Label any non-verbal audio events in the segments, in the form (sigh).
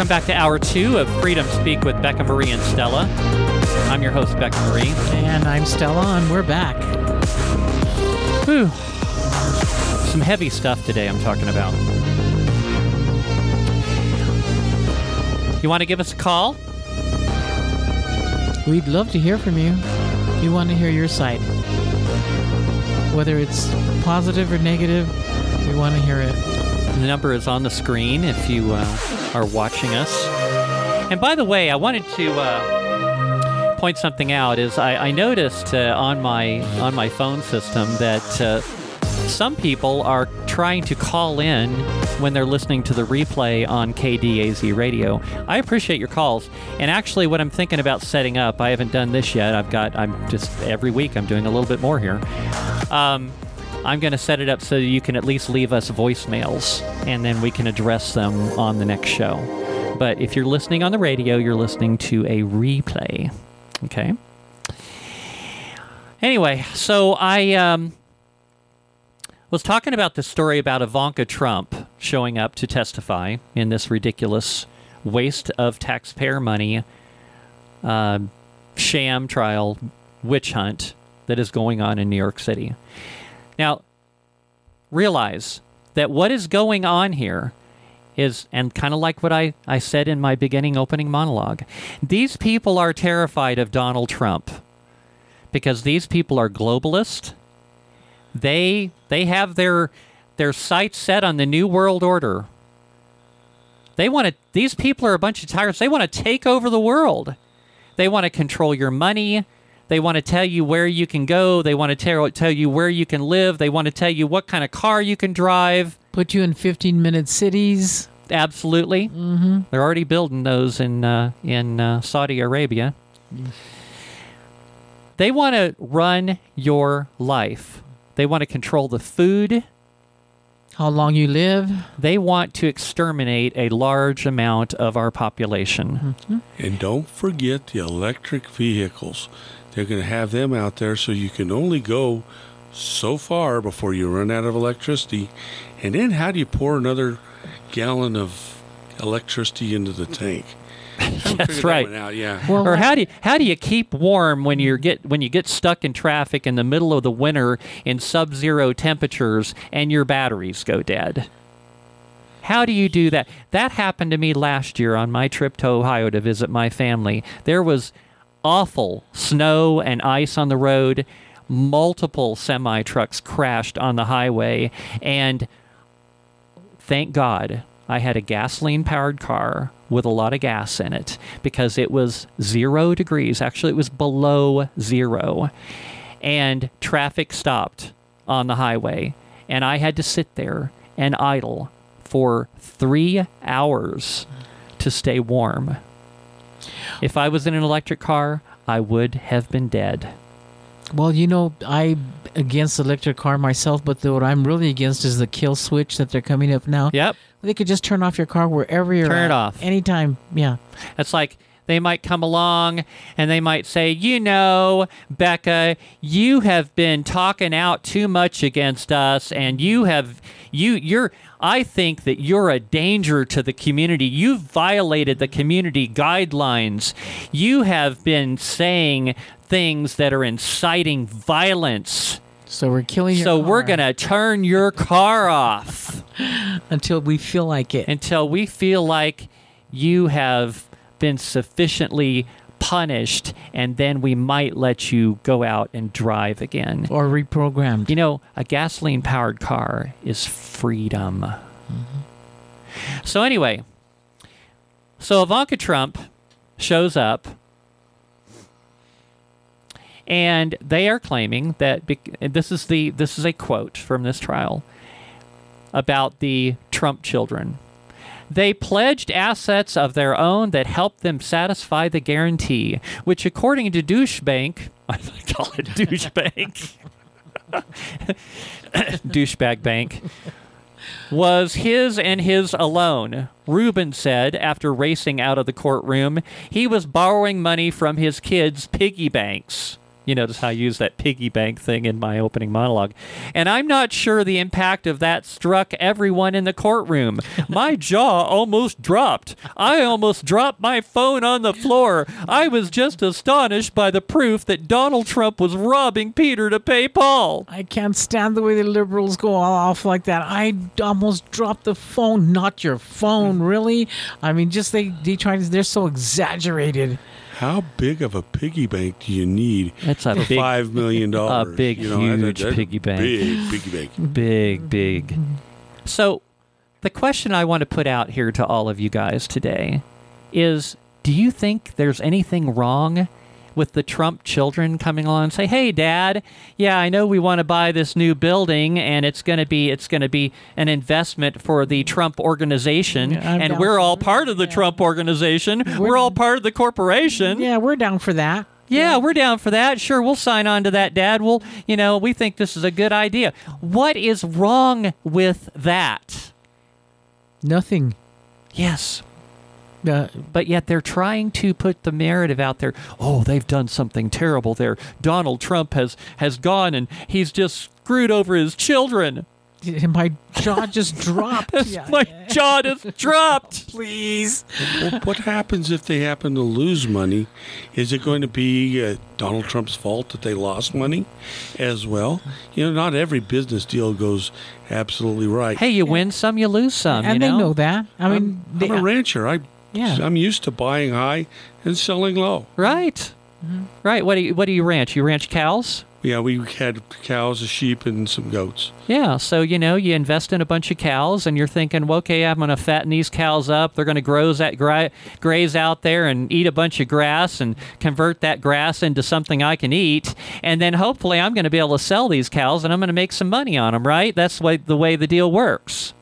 Welcome back to hour two of Freedom Speak with Becca Mari and Stella. I'm your host, Becca Mari. And I'm Stella, and we're back. Whew. Some heavy stuff today I'm talking about. You want to give us a call? We'd love to hear from you. We want to hear your side. Whether it's positive or negative, we want to hear it. The number is on the screen if you uh, are watching us. And by the way, I wanted to uh, point something out. Is I, I noticed uh, on my on my phone system that uh, some people are trying to call in when they're listening to the replay on KDAZ radio. I appreciate your calls. And actually, what I'm thinking about setting up, I haven't done this yet. I've got, I'm just every week I'm doing a little bit more here. Um, I'm going to set it up so you can at least leave us voicemails and then we can address them on the next show. But if you're listening on the radio, you're listening to a replay. Okay. Anyway, so I um, was talking about the story about Ivanka Trump showing up to testify in this ridiculous waste of taxpayer money uh, sham trial witch hunt that is going on in New York City. Now, realize that what is going on here is, and kind of like what I, I said in my beginning opening monologue, these people are terrified of Donald Trump because these people are globalist. They they have their their sights set on the new world order. They want to these people are a bunch of tyrants. They want to take over the world. They want to control your money. They want to tell you where you can go. They want to tell, tell you where you can live. They want to tell you what kind of car you can drive. Put you in 15 minute cities. Absolutely. Mm-hmm. They're already building those in uh, in uh, Saudi Arabia. They want to run your life. They want to control the food. How long you live. They want to exterminate a large amount of our population. Mm-hmm. And don't forget the electric vehicles. They're going to have them out there so you can only go so far before you run out of electricity. And then how do you pour another gallon of electricity into the tank? (laughs) That's right. Out, yeah. Well, or how do you, how do you keep warm when you get when you get stuck in traffic in the middle of the winter in sub-zero temperatures and your batteries go dead? How do you do that? That happened to me last year on my trip to Ohio to visit my family. There was awful snow and ice on the road. Multiple semi trucks crashed on the highway and thank God I had a gasoline powered car with a lot of gas in it because it was zero degrees. Actually, it was below zero. And traffic stopped on the highway. And I had to sit there and idle for three hours to stay warm. If I was in an electric car, I would have been dead. Well, you know, I against electric car myself, but the, what I'm really against is the kill switch that they're coming up now. Yep. They could just turn off your car wherever you're Turn it at, off. anytime. Yeah. It's like they might come along and they might say, you know, Becca, you have been talking out too much against us, and you have you you're. I think that you're a danger to the community. You've violated the community guidelines. You have been saying things that are inciting violence. So we're killing your So we're going to turn your car off (laughs) until we feel like it. until we feel like you have been sufficiently punished, and then we might let you go out and drive again. or reprogrammed. You know, a gasoline powered car is freedom. Mm-hmm. So, anyway, so Ivanka Trump shows up, and they are claiming that and this is the this is a quote from this trial about the Trump children. They pledged assets of their own that helped them satisfy the guarantee, which, according to Douche Bank, (laughs) I call it Douche Bank, (laughs) douchebag bank, was his and his alone. Rubin said after racing out of the courtroom, he was borrowing money from his kids' piggy banks. You notice how I use that piggy bank thing in my opening monologue. And I'm not sure the impact of that struck everyone in the courtroom. (laughs) My jaw almost dropped. I almost dropped my phone on the floor. I was just astonished by the proof that Donald Trump was robbing Peter to pay Paul. I can't stand the way the liberals go all off like that. I almost dropped the phone. Not your phone, mm. really. I mean, just they they try to. They're so exaggerated. How big of a piggy bank do you need That's a for big, five million (laughs) dollars? A big, huge piggy bank. Big piggy bank. (laughs) big, big. So, the question I want to put out here to all of you guys today is do you think there's anything wrong with the Trump children coming along and say, "Hey dad, yeah, I know we want to buy this new building and it's going to be it's going to be an investment for the Trump organization Yeah, and we're all part of the Yeah. Trump organization. We're, all part of the corporation." Yeah, we're down for that. Yeah, we're down for that. Sure, we'll sign on to that, Dad. We'll, you know, we think this is a good idea. What is wrong with that? Nothing. Yes, Uh, but yet they're trying to put the narrative out there. Oh, they've done something terrible there. Donald Trump has has gone and he's just screwed over his children. (laughs) my jaw just dropped. (laughs) Yeah. My (laughs) jaw just dropped. Please. well, what happens if they happen to lose money? Is it going to be uh, Donald Trump's fault that they lost money as well? You know, not every business deal goes absolutely right. Hey, you win some, you lose some. and you they know? know that. I mean, I'm, they, I'm a rancher. I, Yeah. I'm used to buying high and selling low. right? Mm-hmm. Right. What do you What do you ranch? You ranch cows? Yeah, we had cows, a sheep, and some goats. Yeah, so you know, you invest in a bunch of cows, and you're thinking, well, okay, I'm going to fatten these cows up. They're going to grow that gra- graze out there and eat a bunch of grass and convert that grass into something I can eat, and then hopefully I'm going to be able to sell these cows and I'm going to make some money on them. Right? That's the way the way the deal works.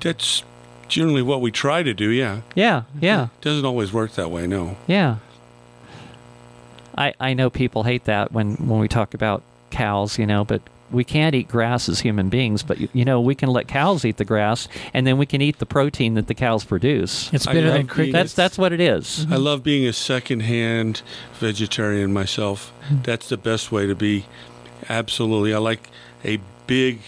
That's generally what we try to do. Yeah, Yeah, yeah, It doesn't always work that way. No. yeah. I I know people hate that when when we talk about cows, you know, but. We can't eat grass as human beings, but you- you know we can let cows eat the grass, and then we can eat the protein that the cows produce. it's better than being- crickets. That's that's what it is. I mm-hmm. love being a second-hand vegetarian myself. Mm-hmm. That's the best way to be. Absolutely, I like a big,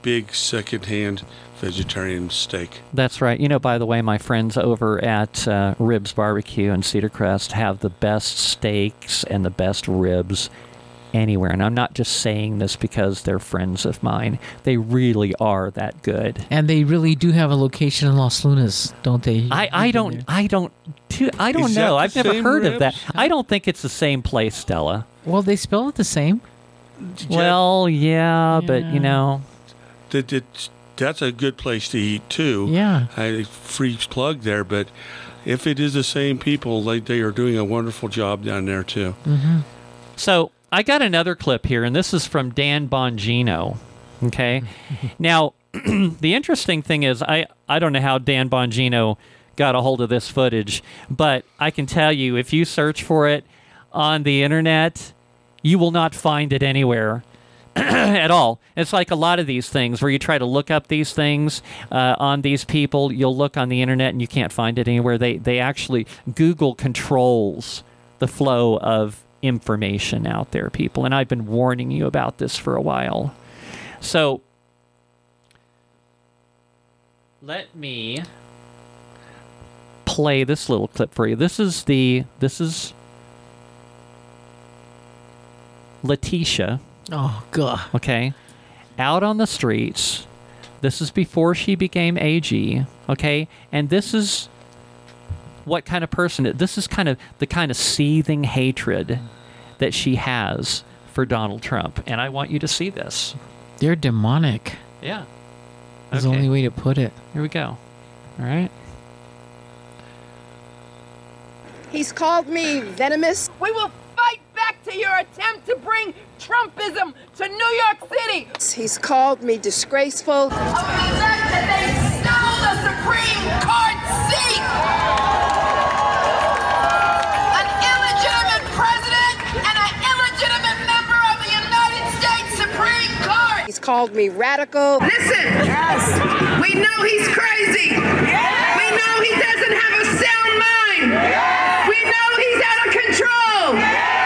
big second-hand vegetarian steak. That's right. You know, by the way, my friends over at uh, Ribs Barbecue in Cedar Crest have the best steaks and the best ribs anywhere. And I'm not just saying this because they're friends of mine. They really are that good. and they really do have a location in Los Lunas, don't they? I, I don't I don't too- I don't Is know. I've never same heard of that. I don't think it's the same place, Stella. Well, they spell it the same. Well, yeah, but you know, that, that that's a good place to eat too. Yeah. I free plug there, but if it is the same people, they, they are doing a wonderful job down there too. Mm-hmm. So I got another clip here, and this is from Dan Bongino. Okay. (laughs) now, (clears throat) the interesting thing is, I, I don't know how Dan Bongino got a hold of this footage, but I can tell you if you search for it on the internet, you will not find it anywhere. (clears throat) at all. It's like a lot of these things where you try to look up these things uh, on these people. You'll look on the internet and you can't find it anywhere. They they actually Google controls the flow of information out there, people. And I've been warning you about this for a while. So let me play this little clip for you. This is the this is Letitia Oh God. okay, out on the streets. This is before she became AG, okay? And this is what kind of person this is kind of the kind of seething hatred that she has for Donald Trump. And I want you to see this. They're demonic. Yeah. Is the only way to put it. Here we go. All right. He's called me venomous. We will fight back to your attempt to bring Trumpism to New York City. He's called me disgraceful. Of the they stole the Supreme Court seat. An illegitimate president and an illegitimate member of the United States Supreme Court. He's called me radical. Listen. Yes. We know he's crazy. Yes. We know he doesn't have a sound mind. Yes. We know he's out of control.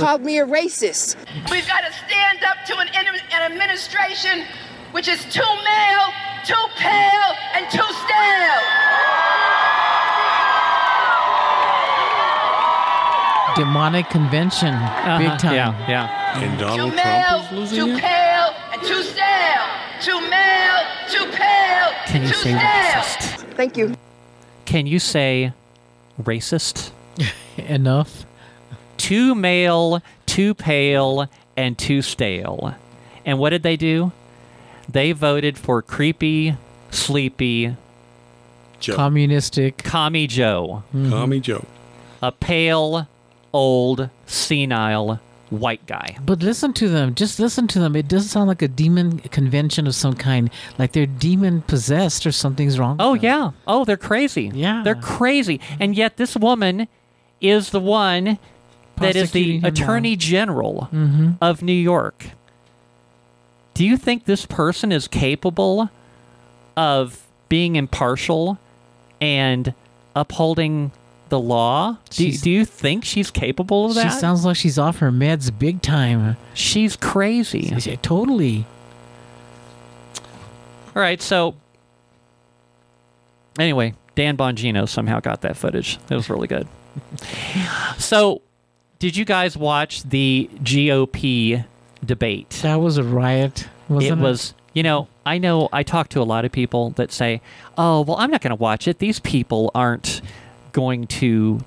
Called me a racist. We've got to stand up to an, an administration which is too male, too pale, and too stale. Demonic convention, Uh-huh, big time. Yeah, yeah. And Too Donald male, Trump is losing too it? pale, and too stale. Too male, too pale, Can you too say stale. racist? Thank you. Can you say racist? (laughs) Enough. Too male, too pale, and too stale. And what did they do? They voted for creepy, sleepy Joe. Communistic. Commie Joe, mm-hmm. Commie Joe. a pale, old, senile white guy. But listen to them. Just listen to them. It doesn't sound like a demon convention of some kind. Like they're demon possessed or something's wrong. with Oh them. yeah. Oh, they're crazy. Yeah. They're crazy. And yet this woman is the one that is the Prosecuting him now. attorney general mm-hmm. of New York. Do you think this person is capable of being impartial and upholding the law? Do, do you think she's capable of that? She sounds like she's off her meds big time. she's crazy. Yeah, Totally. All right, so anyway, Dan Bongino somehow got that footage. It was really good. (laughs) so, did you guys watch the GOP debate? That was a riot. Wasn't it it was, you know, I know I talk to a lot of people that say, "Oh, well, I'm not going to watch it. These people aren't going to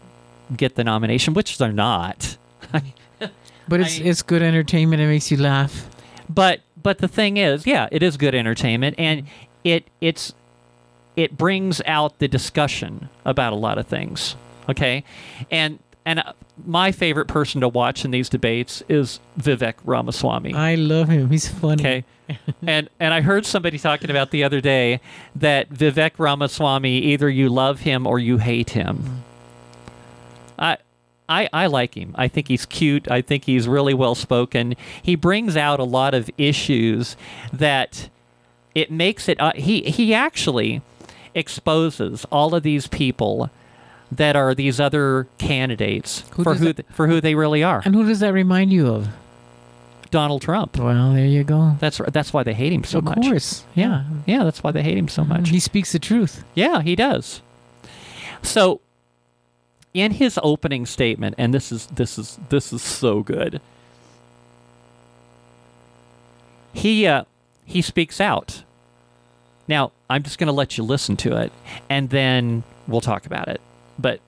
get the nomination," which they're not. (laughs) But it's I- it's good entertainment. It makes you laugh. but but the thing is, yeah, it is good entertainment, and it it's it brings out the discussion about a lot of things. Okay, and and uh, my favorite person to watch in these debates is Vivek Ramaswamy. I love him. He's funny. Okay. and and I heard somebody talking about the other day that Vivek Ramaswamy either you love him or you hate him. I I I like him. I think he's cute. I think he's really well spoken. He brings out a lot of issues that it makes it uh, he he actually exposes all of these people that are these other candidates Who for who that- th- for who they really are. And who does that remind you of? Donald Trump. Well, there you go. That's that's why they hate him so of much. Of course. Yeah, yeah, that's why they hate him so much. He speaks the truth. Yeah, he does. So, in his opening statement, and this is this is this is so good. He uh, he speaks out. Now, I'm just going to let you listen to it, and then we'll talk about it. But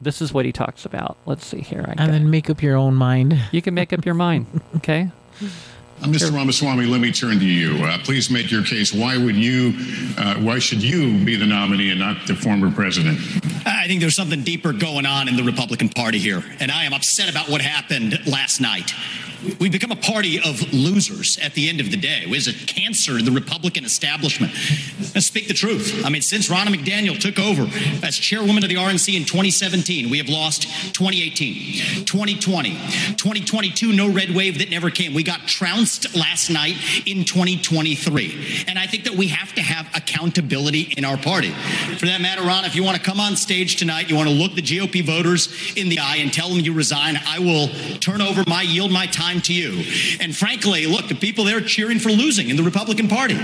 this is what he talks about. Let's see here. I And got- then make up your own mind. you can make up your mind. (laughs) Okay. Uh, Mr. Ramaswamy, let me turn to you. Uh, please make your case. Why would you, uh, why should you be the nominee and not the former president? I think there's something deeper going on in the Republican Party here, and I am upset about what happened last night. We've become a party of losers at the end of the day. It was a cancer in the Republican establishment. Let's speak the truth. I mean, since Ronna McDaniel took over as chairwoman of the RNC in 2017, we have lost 2018, 2020, 2022, no red wave that never came. We got trounced last night in 2023. And I think that we have to have accountability in our party. For that matter, Ronna, if you want to come on stage tonight, you want to look the GOP voters in the eye and tell them you resign, I will turn over my, yield my time to you. And frankly, look, the people there cheering for losing in the Republican Party.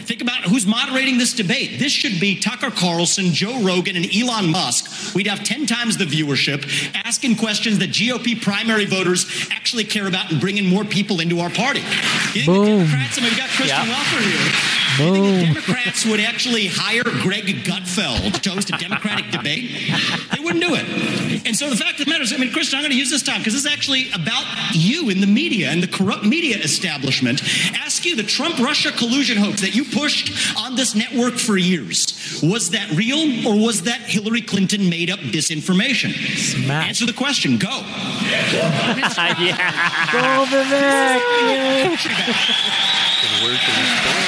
Think about who's moderating this debate. This should be Tucker Carlson, Joe Rogan, and Elon Musk. We'd have 10 times the viewership asking questions that GOP primary voters actually care about and bringing more people into our party. You think Boom. the Democrats, I mean, we've got Kristen Yeah. Welker here. Think the Democrats would actually hire Greg Gutfeld to host a Democratic debate? They wouldn't do it. And so the fact of the matter is, I mean, Kristen, I'm going to use this time because this is actually about you in the media and the corrupt media establishment. Ask you the Trump Russia collusion hoax that you pushed on this network for years. Was that real or was that Hillary Clinton made up disinformation? Smash. Answer the question. Go. (laughs) yeah. Go Vivek! Yay.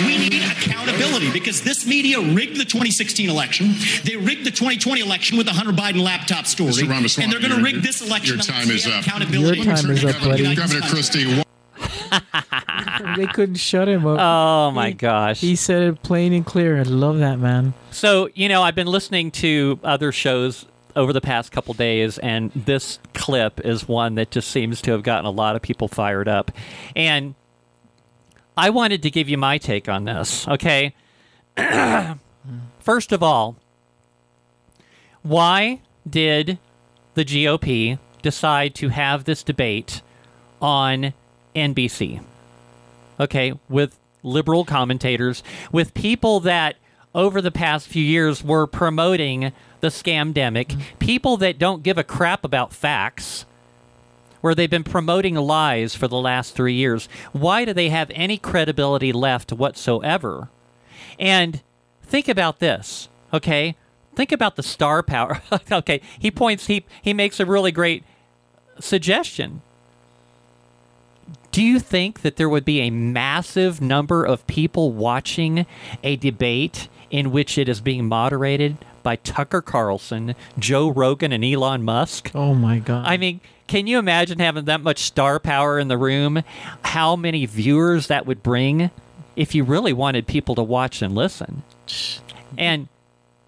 We need accountability because this media rigged the 2016 election. They rigged the 2020 election with the Hunter Biden laptop story. Ramaswamy, and they're going to rig this election. your time is up. Accountability. Your time is up, buddy. Governor, Governor Christie, (laughs) they couldn't shut him up. Oh my gosh. he said it plain and clear. I love that man. So, you know, I've been listening to other shows over the past couple days, and this clip is one that just seems to have gotten a lot of people fired up. And I wanted to give you my take on this, okay? (clears throat) First of all, why did the GOP decide to have this debate on NBC? Okay, with liberal commentators, with people that over the past few years were promoting the scamdemic, mm-hmm. people that don't give a crap about facts, where they've been promoting lies for the last three years. Why do they have any credibility left whatsoever? And think about this, okay? Think about the star power. (laughs) okay, he points, he, he makes a really great suggestion. Do you think that there would be a massive number of people watching a debate in which it is being moderated by Tucker Carlson, Joe Rogan, and Elon Musk? Oh my God. I mean, can you imagine having that much star power in the room? How many viewers that would bring if you really wanted people to watch and listen? And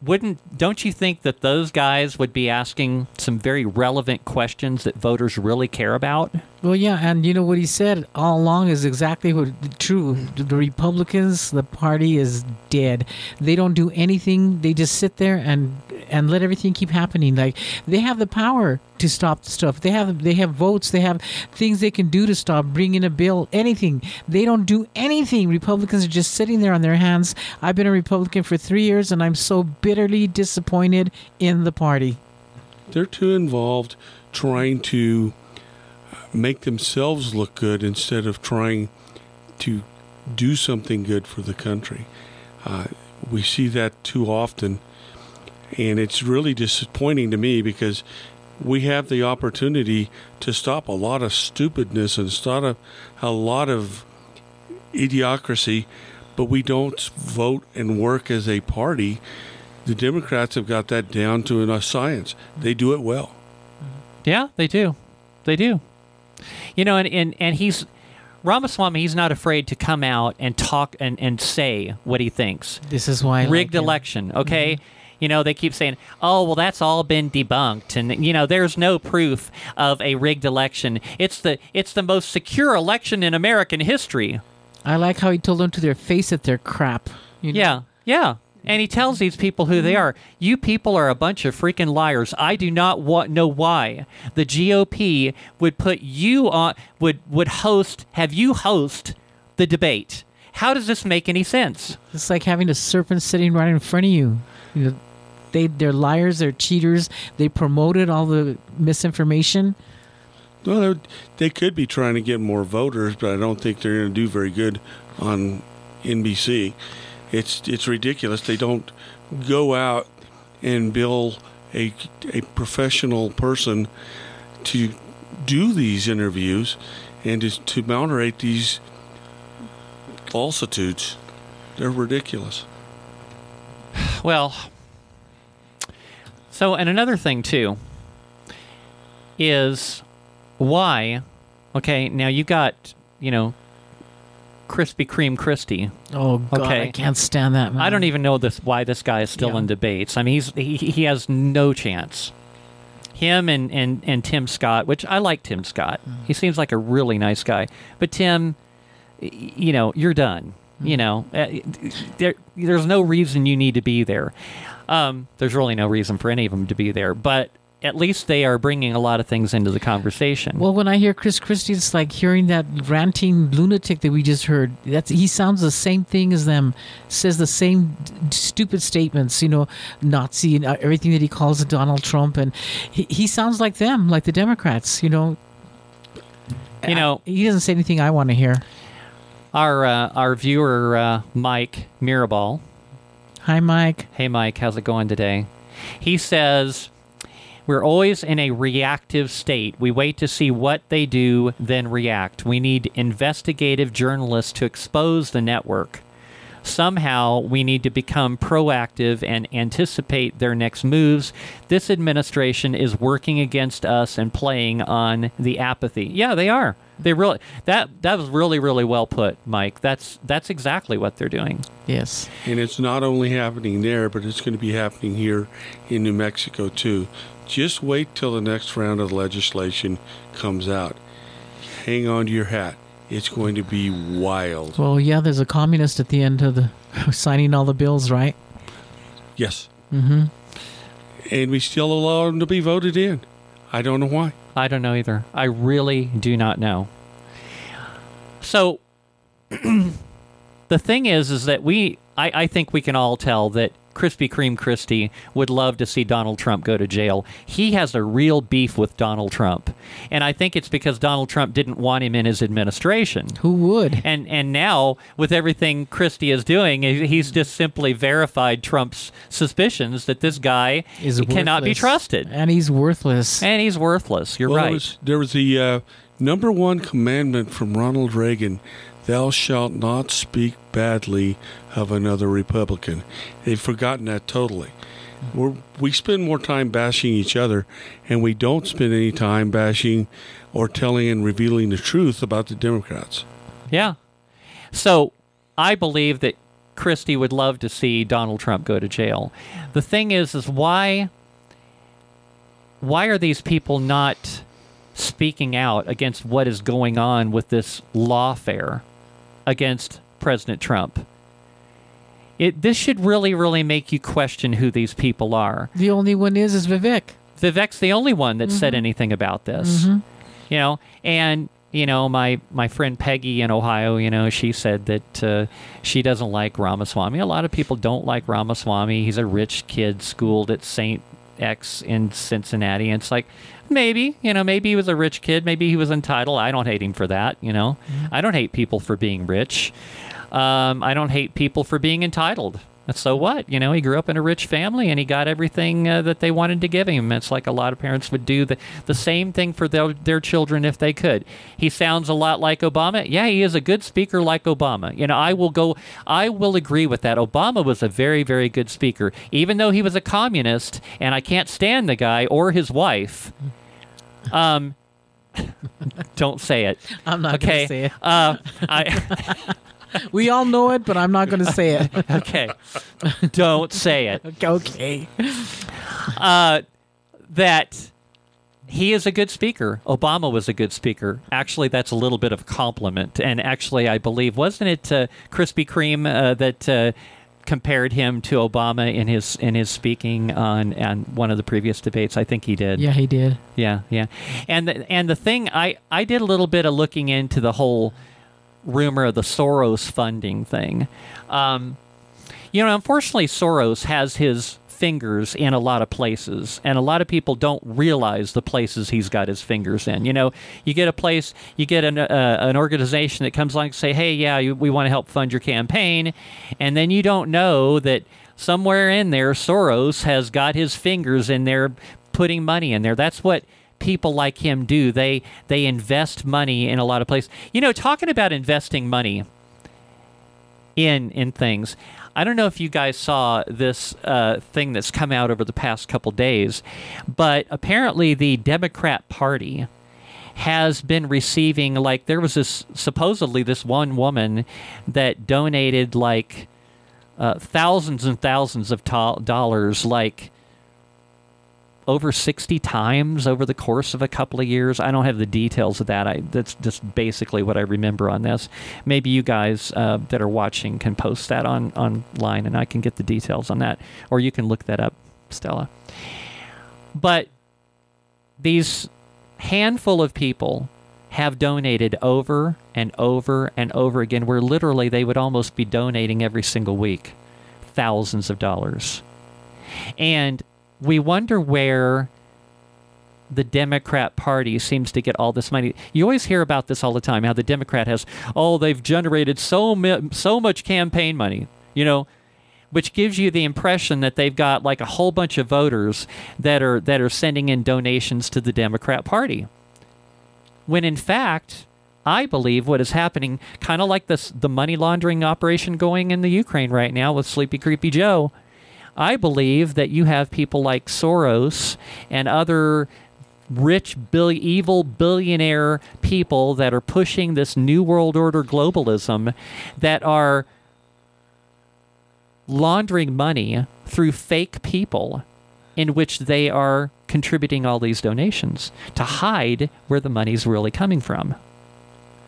wouldn't don't you think that those guys would be asking some very relevant questions that voters really care about? Well, yeah, and you know what he said all along is exactly what true. The Republicans, the party is dead. They don't do anything. They just sit there and and let everything keep happening. Like they have the power to stop the stuff. They have they have votes. They have things they can do to stop bringing a bill. Anything. They don't do anything. Republicans are just sitting there on their hands. I've been a Republican for three years, and I'm so bitterly disappointed in the party. They're too involved trying to make themselves look good instead of trying to do something good for the country. Uh, we see that too often, and it's really disappointing to me because we have the opportunity to stop a lot of stupidness and stop a, a lot of idiocracy, but we don't vote and work as a party. The Democrats have got that down to a science. They do it well. Yeah, they do. They do. You know, and, and, and he's Ramaswamy, he's not afraid to come out and talk and, and say what he thinks. This is why I like Rigged him. election, okay? Mm-hmm. You know, they keep saying, oh, well, that's all been debunked. And, you know, there's no proof of a rigged election. It's the, it's the most secure election in American history. I like how he told them to their face that they're crap. You know? Yeah, yeah. And he tells these people who they mm-hmm. are. You people are a bunch of freaking liars. I do not wa- know why the GOP would put you on would would host have you host the debate. How does this make any sense? It's like having a serpent sitting right in front of you. you know, they they're liars. They're cheaters. They promoted all the misinformation. Well, they- they could be trying to get more voters, but I don't think they're going to do very good on NBC. It's it's ridiculous. They don't go out and bill a a professional person to do these interviews and to, to moderate these falsitudes. They're ridiculous. (sighs) Well, so and another thing too is why. Okay, now you got you know Krispy Kreme Christie. Oh God, Okay. I can't stand that man. I don't even know this why this guy is still Yeah. in debates. I mean, he's he, he has no chance. Him and, and, and Tim Scott, which I like Tim Scott. He seems like a really nice guy. But Tim, you know, you're done. You know, uh, there, there's no reason you need to be there. Um, there's really no reason for any of them to be there. But at least they are bringing a lot of things into the conversation. Well, when I hear Chris Christie, it's like hearing that ranting lunatic that we just heard. That's he sounds the same thing as them, says the same d- stupid statements. You know, Nazi and uh, everything that he calls Donald Trump, and he, he sounds like them, like the Democrats. You know, you know, he doesn't say anything I want to hear. our uh, our viewer uh, Mike Mirabal. Hi, Mike. Hey, Mike, how's it going today? He says, We're always in a reactive state. We wait to see what they do, then react. We need investigative journalists to expose the network. Somehow, we need to become proactive and anticipate their next moves. This administration is working against us and playing on the apathy. Yeah, they are. They really that that was really really well put, Mike. That's that's exactly what they're doing. Yes. And it's not only happening there, but it's going to be happening here in New Mexico too. Just wait till the next round of legislation comes out. Hang on to your hat. It's going to be wild. Well, yeah, there's a communist at the end of the signing all the bills, right? Yes. Mm-hmm. And we still allow them to be voted in. I don't know why. I don't know either. I really do not know. So (clears throat) the thing is, is that we, I, I think we can all tell that Krispy Kreme Christie would love to see Donald Trump go to jail. He has a real beef with Donald Trump. And I think it's because Donald Trump didn't want him in his administration. Who would? And and now with everything Christie is doing, he's just simply verified Trump's suspicions that this guy Is cannot be trusted. And he's worthless. And he's worthless. You're Well, right. There was, there was the uh, number one commandment from Ronald Reagan Thou shalt not speak badly of another Republican. They've forgotten that totally. We're, we spend more time bashing each other, and we don't spend any time bashing or telling and revealing the truth about the Democrats. Yeah. So I believe that Christie would love to see Donald Trump go to jail. The thing is, is why why are these people not speaking out against what is going on with this lawfare against President Trump? It, this should really, really make you question who these people are. the only one is is Vivek. Vivek's the only one that said anything about this. You know, and you know my my friend Peggy in Ohio, you know, she said that uh, she doesn't like Ramaswamy. A lot of people don't like Ramaswamy. He's a rich kid schooled at Saint X in Cincinnati. And it's like maybe, you know, maybe he was a rich kid, maybe he was entitled. I don't hate him for that, you know. I don't hate people for being rich. Um, I don't hate people for being entitled. So what? You know, he grew up in a rich family and he got everything uh, that they wanted to give him. It's like a lot of parents would do the, the same thing for their, their children if they could. He sounds a lot like Obama. Yeah, he is a good speaker like Obama. You know, I will go, I will agree with that. Obama was a very, very good speaker, even though he was a communist and I can't stand the guy or his wife. Um, (laughs) don't say it. I'm not okay. gonna say it. Uh, I. (laughs) (laughs) (laughs) We all know it, but I'm not gonna say it. (laughs) Okay. Don't say it. (laughs) okay. Uh, that he is a good speaker. Obama was a good speaker. Actually, that's a little bit of a compliment. And actually, I believe, wasn't it uh, Krispy Kreme uh, that uh, compared him to Obama in his in his speaking on, on one of the previous debates? I think he did. Yeah, he did. Yeah, yeah. And the, and the thing I I did a little bit of looking into the whole rumor of the Soros funding thing. Um, you know, unfortunately, Soros has his fingers in a lot of places, and a lot of people don't realize the places he's got his fingers in. You know, you get a place, you get an, uh, an organization that comes along and say, "Hey, yeah, we want to help fund your campaign," and then you don't know that somewhere in there, Soros has got his fingers in there, putting money in there. That's what people like him do. They they invest money in a lot of places. You know, talking about investing money in in things. I don't know if you guys saw this uh, thing that's come out over the past couple days, but apparently the Democrat Party has been receiving like there was this supposedly this one woman that donated like uh, thousands and thousands of to- dollars like over 60 times over the course of a couple of years. I don't have the details of that. I, that's just basically what I remember on this. Maybe you guys uh, that are watching can post that on online and I can get the details on that. Or you can look that up, Stella. But these handful of people have donated over and over and over again, where literally they would almost be donating every single week thousands of dollars. And we wonder where the Democrat Party seems to get all this money. You always hear about this all the time. How the Democrat has, oh, they've generated so mi- so much campaign money. You know, which gives you the impression that they've got like a whole bunch of voters that are that are sending in donations to the Democrat Party. When in fact, I believe what is happening, kind of like this the money laundering operation going in the Ukraine right now with Sleepy Creepy Joe. I believe that you have people like Soros and other rich, bill- evil billionaire people that are pushing this new world order globalism that are laundering money through fake people in which they are contributing all these donations to hide where the money's really coming from.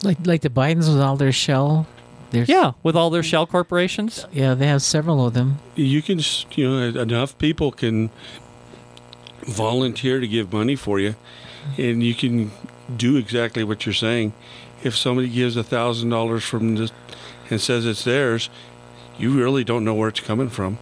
Like like the Bidens with all their shell. There's, Yeah, with all their shell corporations. Yeah, they have several of them. You can, you know, enough people can volunteer to give money for you, and you can do exactly what you're saying. If somebody gives a thousand dollars from this and says it's theirs, you really don't know where it's coming from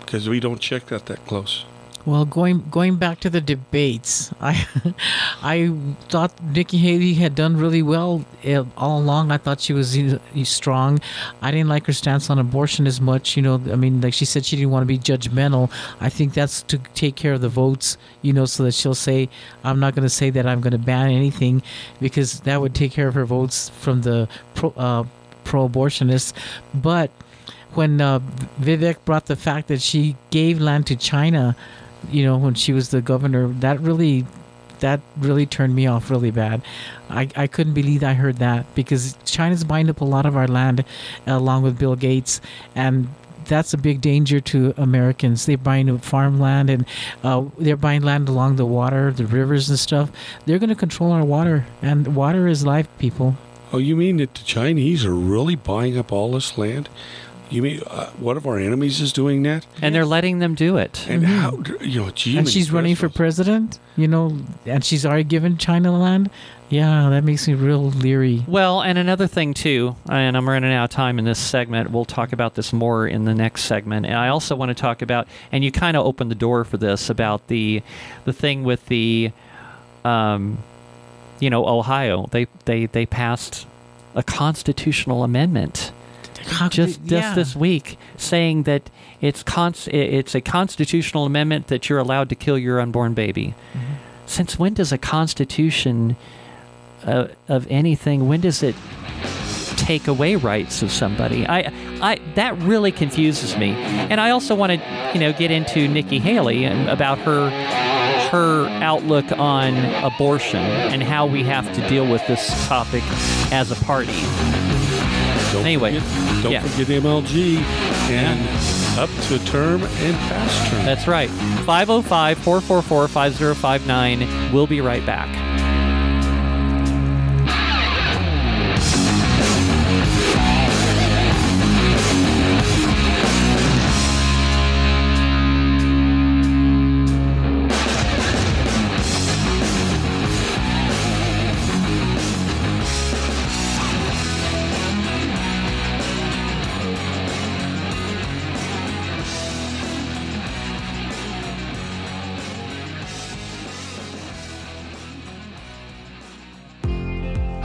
because we don't check that that close. Well, going going back to the debates, I (laughs) I thought Nikki Haley had done really well uh, all along. I thought she was uh, strong. I didn't like her stance on abortion as much. You know, I mean, like she said, she didn't want to be judgmental. I think that's to take care of the votes. You know, so that she'll say, "I'm not going to say that I'm going to ban anything," because that would take care of her votes from the pro uh, pro-abortionists. But when uh, Vivek brought the fact that she gave land to China, you know, when she was the governor, that really, that really turned me off really bad. I, I couldn't believe I heard that because China's buying up a lot of our land, along with Bill Gates, and that's a big danger to Americans. They're buying up farmland and uh, they're buying land along the water, the rivers and stuff. They're going to control our water, and water is life, people. Oh, you mean that the Chinese are really buying up all this land? You mean uh, one of our enemies is doing that? And they're letting them do it. And how, you know, gee, and she's running for president, you know, and she's already given China land. Yeah, that makes me real leery. Well, and another thing too, and I'm running out of time in this segment. We'll talk about this more in the next segment. And I also want to talk about, and you kind of opened the door for this about the, the thing with the, um, you know, Ohio. They they they passed a constitutional amendment How just just yeah. this week saying that it's cons- it's a constitutional amendment that you're allowed to kill your unborn baby. Mm-hmm. Since when does a constitution uh, of anything when does it take away rights of somebody? I I that really confuses me. And I also want to, you know, get into Nikki Haley and about her her outlook on abortion and how we have to deal with this topic as a party. Don't Anyway, forget, don't yeah. forget MLG and up to term and past term. That's right. 505 444 5059. We'll be right back.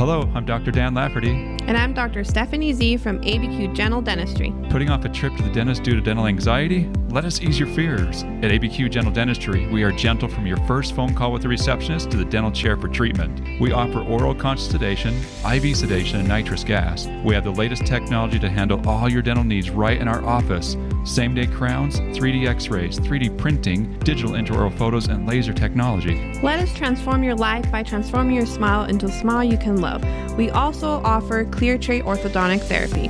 Hello, I'm Dr. Dan Lafferty. And I'm Dr. Stephanie Z from ABQ Gentle Dentistry. Putting off a trip to the dentist due to dental anxiety? Let us ease your fears. At ABQ Gentle Dentistry, we are gentle from your first phone call with the receptionist to the dental chair for treatment. We offer oral conscious sedation, IV sedation, and nitrous gas. We have the latest technology to handle all your dental needs right in our office. Same day crowns, 3D x rays, 3D printing, digital intraoral photos, and laser technology. Let us transform your life by transforming your smile into a smile you can love. We also offer clear tray orthodontic therapy.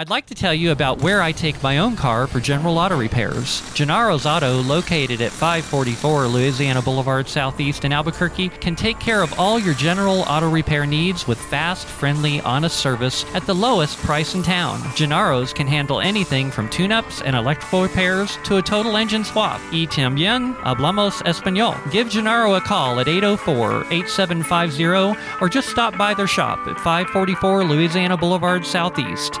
I'd like to tell you about where I take my own car for general auto repairs. Gennaro's Auto, located at 544 Louisiana Boulevard Southeast in Albuquerque, can take care of all your general auto repair needs with fast, friendly, honest service at the lowest price in town. Gennaro's can handle anything from tune-ups and electrical repairs to a total engine swap. Y también hablamos español. Give Gennaro a call at 804-8750 or just stop by their shop at 544 Louisiana Boulevard Southeast.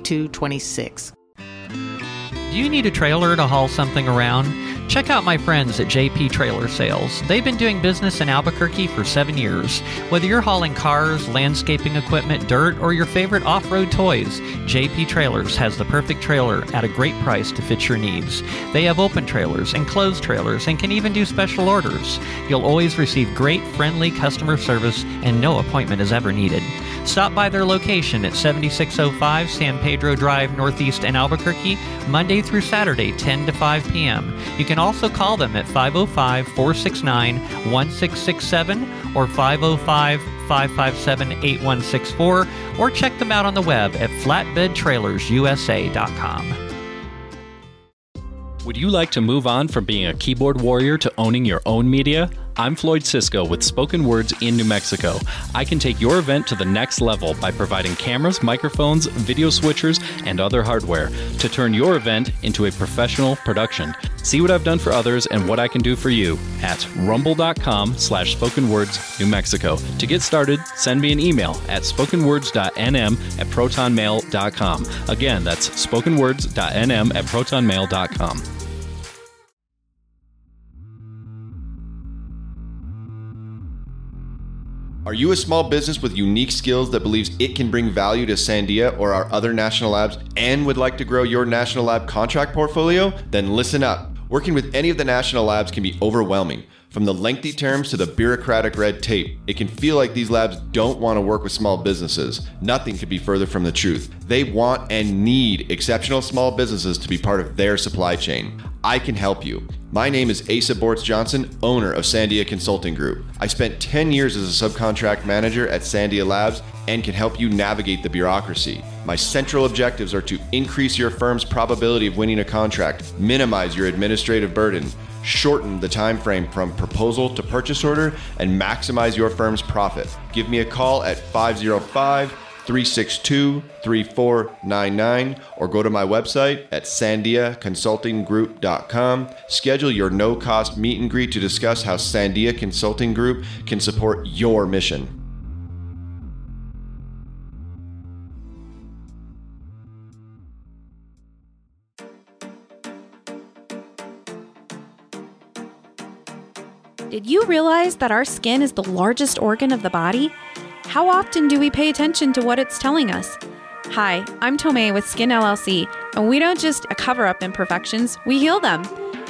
2226. Do you need a trailer to haul something around? Check out my friends at JP Trailer Sales. They've been doing business in Albuquerque for seven years. Whether you're hauling cars, landscaping equipment, dirt, or your favorite off road toys, JP Trailers has the perfect trailer at a great price to fit your needs. They have open trailers and closed trailers and can even do special orders. You'll always receive great, friendly customer service and no appointment is ever needed. Stop by their location at 7605 San Pedro Drive, Northeast in Albuquerque, Monday through Saturday, 10 to 5 p.m. You can also call them at 505 469 1667 or 505 557 8164 or check them out on the web at flatbedtrailersusa.com. Would you like to move on from being a keyboard warrior to owning your own media? I'm Floyd Cisco with Spoken Words in New Mexico. I can take your event to the next level by providing cameras, microphones, video switchers, and other hardware to turn your event into a professional production. See what I've done for others and what I can do for you at rumble.com slash spoken words New Mexico. To get started, send me an email at spokenwords.nm at protonmail.com. Again, that's spokenwords.nm at protonmail.com. Are you a small business with unique skills that believes it can bring value to Sandia or our other national labs and would like to grow your national lab contract portfolio? Then listen up. Working with any of the national labs can be overwhelming. From the lengthy terms to the bureaucratic red tape, it can feel like these labs don't want to work with small businesses. Nothing could be further from the truth. They want and need exceptional small businesses to be part of their supply chain. I can help you. My name is Asa Bortz Johnson, owner of Sandia Consulting Group. I spent 10 years as a subcontract manager at Sandia Labs and can help you navigate the bureaucracy. My central objectives are to increase your firm's probability of winning a contract, minimize your administrative burden, shorten the time frame from proposal to purchase order, and maximize your firm's profit. Give me a call at 505 362 3499 or go to my website at sandiaconsultinggroup.com. Schedule your no cost meet and greet to discuss how Sandia Consulting Group can support your mission. Did you realize that our skin is the largest organ of the body? How often do we pay attention to what it's telling us? Hi, I'm Tomei with Skin LLC, and we don't just cover up imperfections, we heal them.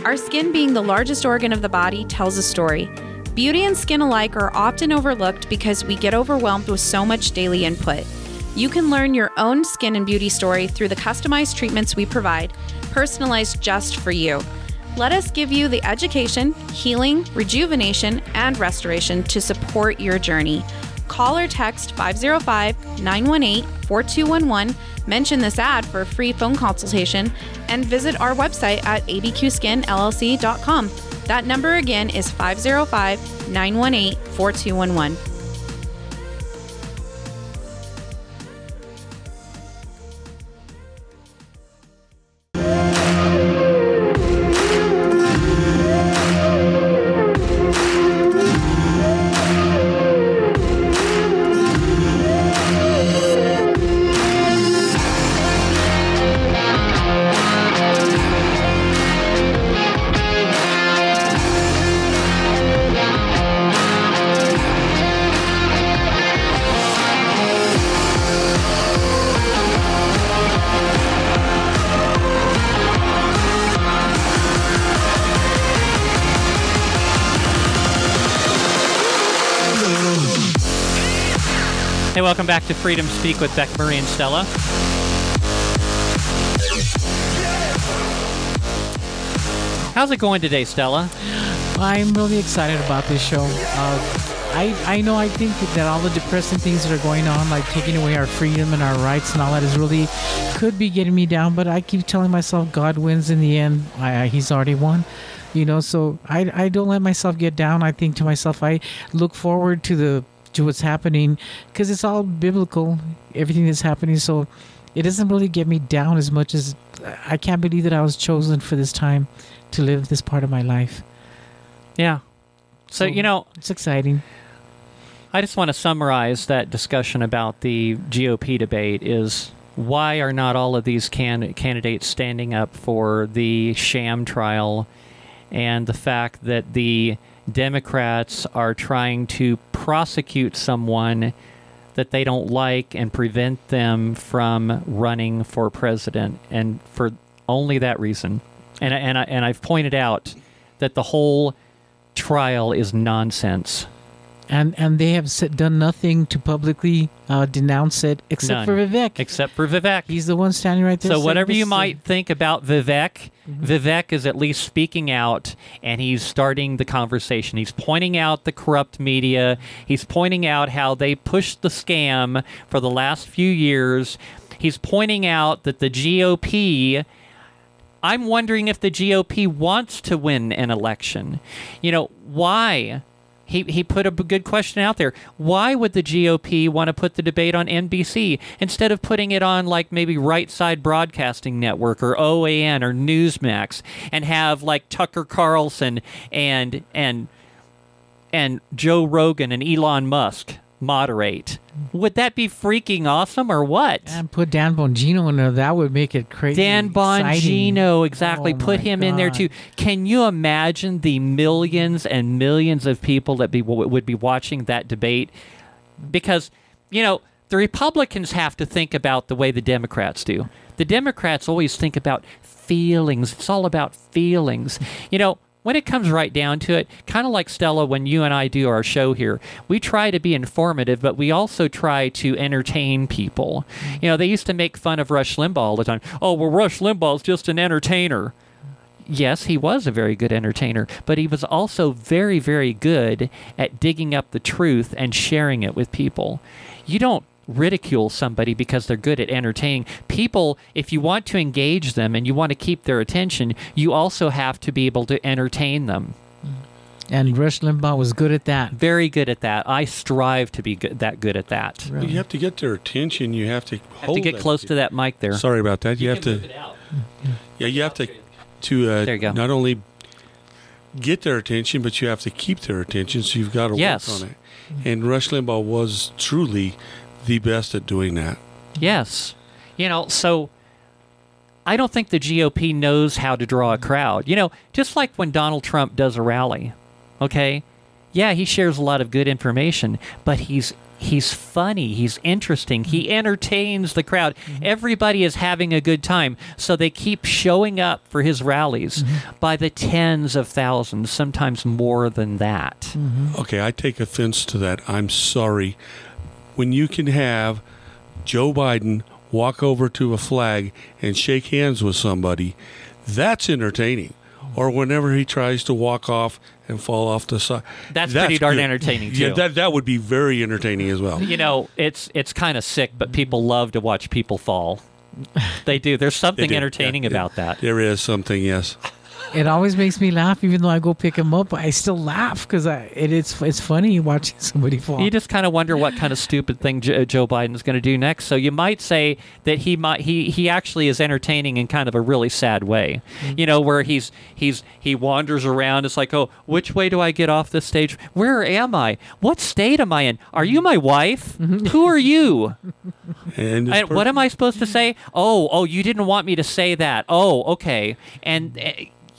Our skin, being the largest organ of the body, tells a story. Beauty and skin alike are often overlooked because we get overwhelmed with so much daily input. You can learn your own skin and beauty story through the customized treatments we provide, personalized just for you. Let us give you the education, healing, rejuvenation, and restoration to support your journey. Call or text 505 918 4211, mention this ad for a free phone consultation, and visit our website at abqskinllc.com. That number again is 505 918 4211. Welcome back to Freedom Speak with Becca Mari and Stella. How's it going today, Stella? I'm really excited about this show. Uh, I, I know I think that all the depressing things that are going on, like taking away our freedom and our rights and all that, is really could be getting me down. But I keep telling myself God wins in the end. I, I, he's already won, you know. So I, I don't let myself get down. I think to myself, I look forward to the to what's happening because it's all biblical. Everything that's happening, so it doesn't really get me down as much as I can't believe that I was chosen for this time to live this part of my life. Yeah. So, you know, it's exciting. I just want to summarize that discussion about the GOP debate is why are not all of these can- candidates standing up for the sham trial and the fact that the Democrats are trying to prosecute someone that they don't like and prevent them from running for president and for only that reason. And and I, and I've pointed out that the whole trial is nonsense. And and they have said, done nothing to publicly uh, denounce it except None. for Vivek. Except for Vivek. He's the one standing right there. So whatever you is- might think about Vivek, Vivek is at least speaking out and he's starting the conversation. He's pointing out the corrupt media. He's pointing out how they pushed the scam for the last few years. He's pointing out that the GOP I'm wondering if the GOP wants to win an election. You know, why? He, he put a good question out there. Why would the GOP want to put the debate on NBC instead of putting it on like maybe Right Side Broadcasting Network or OAN or Newsmax and have like Tucker Carlson and and and Joe Rogan and Elon Musk moderate? Would that be freaking awesome or what? And put Dan Bongino in there. That would make it crazy. Dan exciting. Bongino, exactly. Oh Put him in there too. Can you imagine the millions and millions of people that be would be watching that debate? Because you know the Republicans have to think about the way the Democrats do. The Democrats always think about feelings. It's all about feelings. You know. When it comes right down to it, kind of like Stella, when you and I do our show here, we try to be informative, but we also try to entertain people. You know, they used to make fun of Rush Limbaugh all the time. Oh, well, Rush Limbaugh's just an entertainer. Yes, he was a very good entertainer, but he was also very, very good at digging up the truth and sharing it with people. You don't ridicule somebody because they're good at entertaining. People, if you want to engage them and you want to keep their attention, you also have to be able to entertain them. And Rush Limbaugh was good at that. Very good at that. I strive to be good, that good at that. You have to get their attention. You have to Have to get close to that mic there. Sorry about that. You, have to. Yeah, you have to to uh, There you go. not only get their attention, but you have to keep their attention. So you've got to Yes. work on it. And Rush Limbaugh was truly the best at doing that. Yes. You know, so I don't think the GOP knows how to draw a crowd. You know, just like when Donald Trump does a rally, okay? Yeah, he shares a lot of good information, but he's he's funny, he's interesting, he mm-hmm. entertains the crowd. Mm-hmm. Everybody is having a good time, so they keep showing up for his rallies mm-hmm. by the tens of thousands, sometimes more than that. Okay, I take offense to that. I'm sorry. When you can have Joe Biden walk over to a flag and shake hands with somebody, that's entertaining. Or whenever he tries to walk off and fall off the side. That's pretty darn good. entertaining, Yeah, too. that, that would be very entertaining as well. You know, it's it's kind of sick, but people love to watch people fall. They do. There's something do. entertaining Yeah, yeah. about that. There is something, yes. It always makes me laugh, even though I go pick him up. I still laugh because it, it's it's funny watching (laughs) somebody fall. You just kind of wonder what kind of stupid thing Jo- uh, Joe Biden's going to do next. So you might say that he might he he actually is entertaining in kind of a really sad way. Mm-hmm. You know, where he's he's he wanders around. It's like, oh, which way do I get off this stage? Where am I? What state am I in? Are you my wife? Mm-hmm. Who are you? (laughs) And it's And what am I supposed to say? Oh, oh, you didn't want me to say that. Oh, okay. And uh,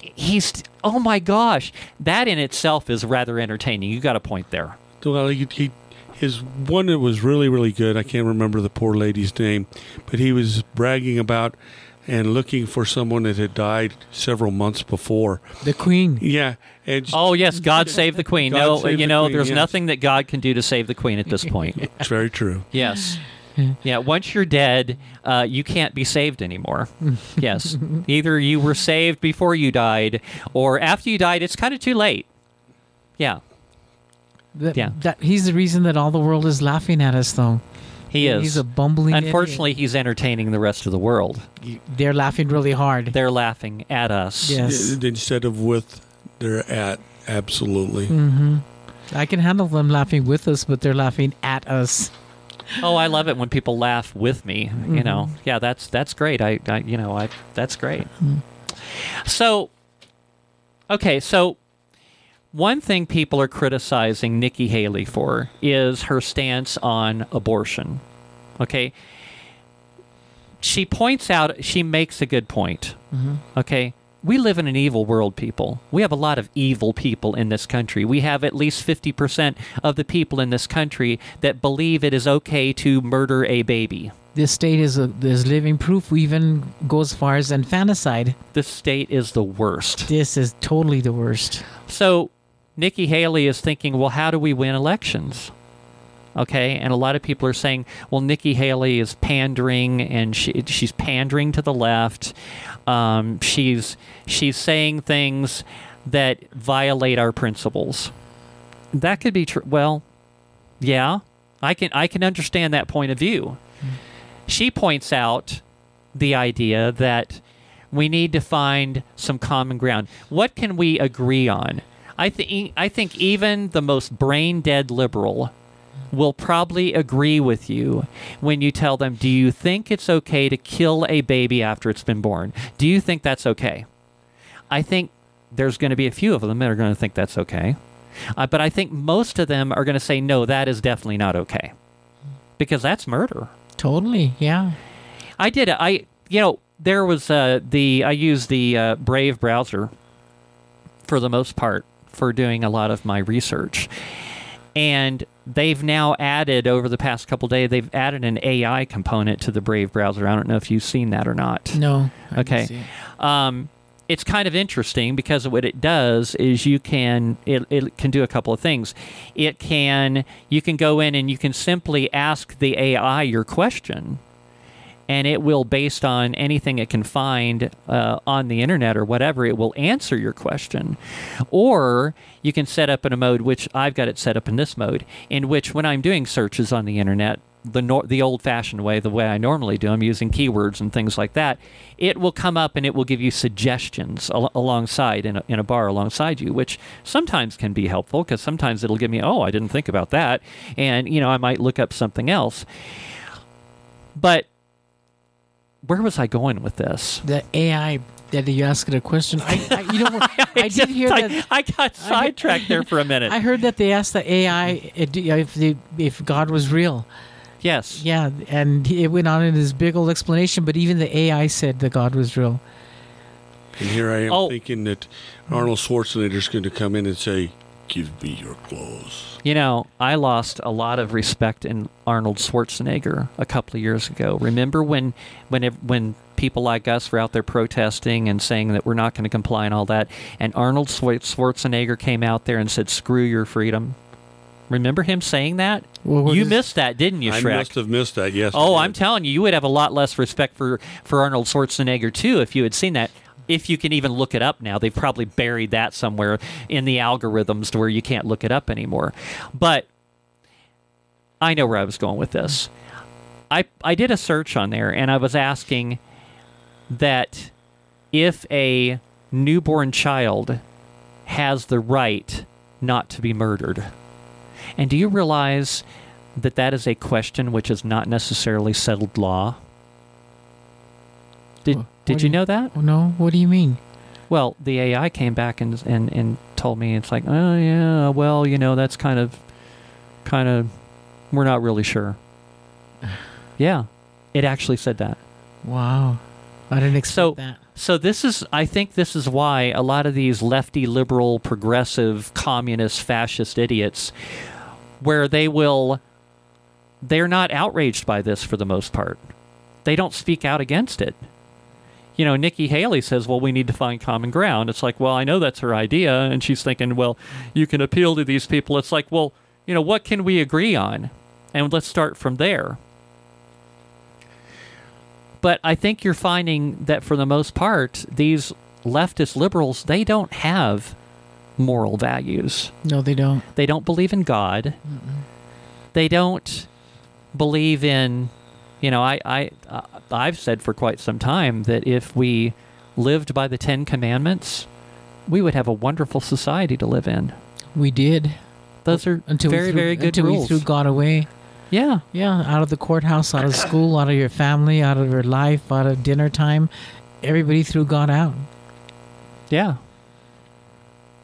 he's, oh my gosh, that in itself is rather entertaining. You got a point there. Well, he, he, his one that was really, really good. I can't remember the poor lady's name, but he was bragging about and looking for someone that had died several months before. The Queen. Yeah, and Oh yes, God save the Queen. God no, you the know, Queen, there's yes. nothing that God can do to save the Queen at this point. it's very true. yes. (laughs) Yeah, once you're dead, uh, you can't be saved anymore. (laughs) yes. Either you were saved before you died, or after you died, it's kind of too late. Yeah. That, Yeah. that he's the reason that all the world is laughing at us, though. He is. He's a bumbling. idiot. Unfortunately, he's entertaining the rest of the world. they're laughing really hard. They're laughing at us. Yes. Instead of with, they're at. Absolutely. hmm I can handle them laughing with us, but they're laughing at us. Oh, I love it when people laugh with me. You know, Mhm. yeah, that's that's great. I, I you know, I that's great. Mm. So, okay, so one thing people are criticizing Nikki Haley for is her stance on abortion. Okay, she points out, she makes a good point. Mhm. Okay. We live in an evil world, people. We have a lot of evil people in this country. We have at least 50% of the people in this country that believe it is okay to murder a baby. This state is a is living proof. We even go as far as infanticide. This state is the worst. This is totally the worst. So Nikki Haley is thinking, well, how do we win elections? Okay, and a lot of people are saying, well, Nikki Haley is pandering, and she, she's pandering to the left. Um, she's she's saying things that violate our principles. That could be true. Well, yeah, I can I can understand that point of view. She points out the idea that we need to find some common ground. What can we agree on? I think I think even the most brain dead liberal will probably agree with you when you tell them, "Do you think it's okay to kill a baby after it's been born? Do you think that's okay?" I think there's going to be a few of them that are going to think that's okay. Uh, but I think most of them are going to say, "No, that is definitely not okay." Because that's murder. Totally, yeah. I did. I you know there was uh, the I used the uh, Brave browser for the most part for doing a lot of my research, and they've now added over the past couple days they've added an AI component to the Brave browser. I don't know if you've seen that or not. No. I Okay. it. Um, it's kind of interesting because what it does is you can it, it can do a couple of things. It can you can go in and you can simply ask the AI your question, and it will, based on anything it can find uh, on the internet or whatever, it will answer your question. Or you can set up in a mode which I've got it set up in this mode, in which when I'm doing searches on the internet, the nor- the old-fashioned way, the way I normally do, I'm using keywords and things like that. It will come up and it will give you suggestions al- alongside in a, in a bar alongside you, which sometimes can be helpful because sometimes it'll give me, oh, I didn't think about that, and you know I might look up something else. But where was I going with this? The AI Did you ask it a question. I, I you know what? (laughs) I, did hear I- that. I got sidetracked there for a minute. (laughs) I heard that they asked the AI if if, the, if God was real. Yes. Yeah, and it went on in this big old explanation, but even the AI said that God was real. And here I am Oh. thinking that Arnold Schwarzenegger's going to come in and say, "Give me your clothes." You know, I lost a lot of respect in Arnold Schwarzenegger a couple of years ago. Remember when when it, when people like us were out there protesting and saying that we're not going to comply and all that, and Arnold Schwarzenegger came out there and said, "Screw your freedom." Remember him saying that? Well, you is- missed that, didn't you, I must have missed that. Yes. Oh. I'm telling you, you would have a lot less respect for, for Arnold Schwarzenegger too if you had seen that. If you can even look it up now, they've probably buried that somewhere in the algorithms to where you can't look it up anymore. But I know where I was going with this. I I did a search on there and I was asking that if a newborn child has the right not to be murdered. And do you realize that that is a question which is not necessarily settled law? Did What did you you- know that? Oh, no, what do you mean? Well, the AI came back and and and told me it's like, oh yeah, well, you know, that's kind of kind of we're not really sure. (sighs) Yeah. It actually said that. Wow, I didn't expect So that. so this is I think this is why a lot of these lefty liberal progressive communist fascist idiots where they will they're not outraged by this for the most part. They don't speak out against it. You know, Nikki Haley says, "Well, we need to find common ground." It's like, "Well, I know that's her idea," and she's thinking, "Well, you can appeal to these people." It's like, "Well, you know, what can we agree on?" And let's start from there. But I think you're finding that for the most part, these leftist liberals, they don't have moral values. No, they don't. They don't believe in God. They don't believe in, you know, I, I, uh, I've said for quite some time that if we lived by the Ten Commandments, we would have a wonderful society to live in. We did. Those are until we very, threw, very good until rules. we threw God away. Yeah. Yeah, out of the courthouse, out of school, out of your family, out of your life, out of dinner time. Everybody threw God out. Yeah.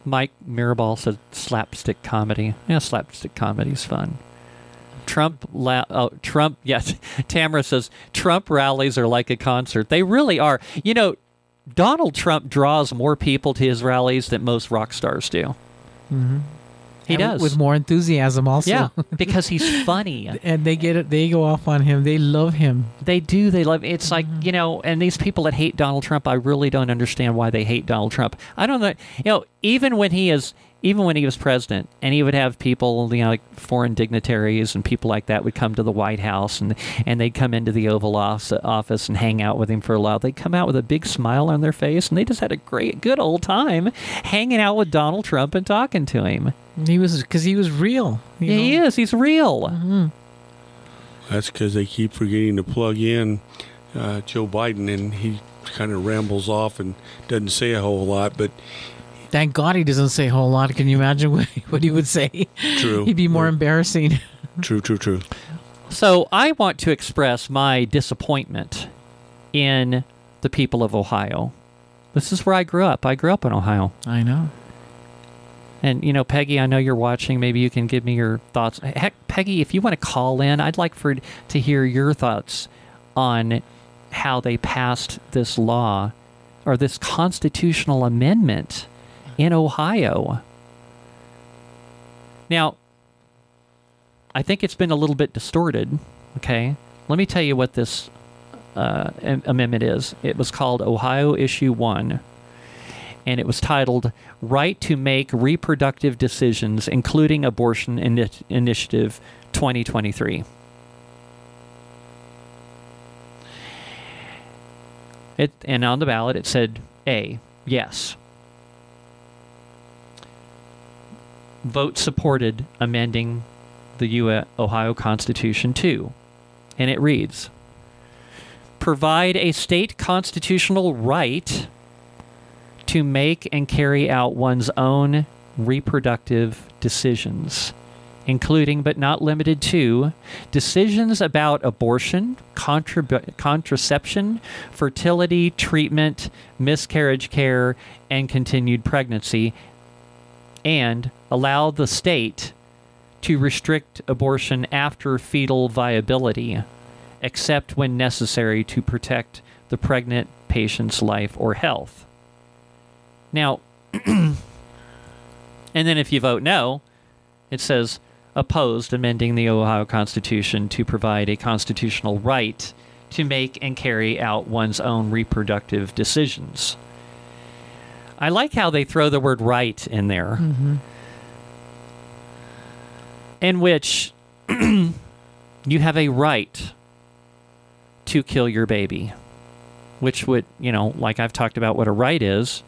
Mike Mirabal said slapstick comedy. Yeah, slapstick comedy's fun. Trump, la- oh, Trump, (laughs) yes. Tamara says Trump rallies are like a concert. They really are. You know, Donald Trump draws more people to his rallies than most rock stars do. Mm-hmm. He And does. with more enthusiasm, also. Yeah, (laughs) because he's funny. and they get it. They go off on him. They love him. They do. They love. It's like you know, and these people that hate Donald Trump, I really don't understand why they hate Donald Trump. I don't know. You know, even when he is, even when he was president, and he would have people, you know, like foreign dignitaries and people like that would come to the White House, and and they'd come into the Oval Office, office and hang out with him for a while. They'd come out with a big smile on their face, and they just had a great, good old time hanging out with Donald Trump and talking to him. He was because he was real. Yeah, he is. He's real. Mm-hmm. That's because they keep forgetting to plug in uh, Joe Biden, and he kind of rambles off and doesn't say a whole lot. But Thank God he doesn't say a whole lot. Can you imagine (laughs) what, what he would say? True. He'd be more embarrassing. true, true, true. So I want to express my disappointment in the people of Ohio. This is where I grew up. I grew up in Ohio. I know. And you know, Peggy, I know you're watching. Maybe you can give me your thoughts. Heck, Peggy, if you want to call in, I'd like for to hear your thoughts on how they passed this law or this constitutional amendment in Ohio. Now, I think it's been a little bit distorted. Okay, let me tell you what this uh, amendment is. It was called Ohio Issue One and it was titled Right to Make Reproductive Decisions, including Abortion Ini- Initiative 2023. It, and on the ballot it said A, yes. Vote supported amending the U- Ohio Constitution too, And it reads Provide a state constitutional right to make and carry out one's own reproductive decisions, including but not limited to decisions about abortion, contra- contraception, fertility, treatment, miscarriage care, and continued pregnancy, and allow the state to restrict abortion after fetal viability, except when necessary to protect the pregnant patient's life or health. Now, (clears throat) and then if you vote no, it says opposed amending the Ohio Constitution to provide a constitutional right to make and carry out one's own reproductive decisions. I like how they throw the word right in there, Mm-hmm. In which (clears throat) you have a right to kill your baby, which would, you know, like I've talked about what a right is.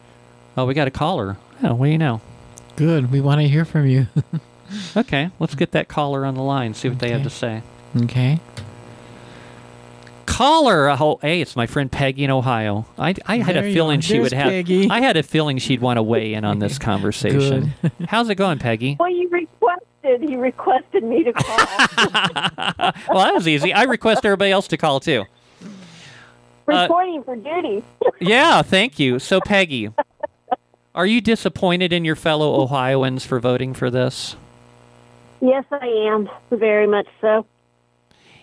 Oh, we got a caller. Oh, what do you know? Good. We want to hear from you. (laughs) Okay, let's get that caller on the line, see what they have to say. okay. Caller, oh, hey, it's my friend Peggy in Ohio. I, I had There a feeling she would have. Peggy. I had a feeling she'd want to weigh in on this (laughs) conversation. How's it going, Peggy? Well, you requested. He requested me to call. (laughs) well, that was easy. I request everybody else to call too. Uh, Reporting for duty. (laughs) Yeah, thank you. So, Peggy, are you disappointed in your fellow Ohioans for voting for this? yes, I am. Very much so.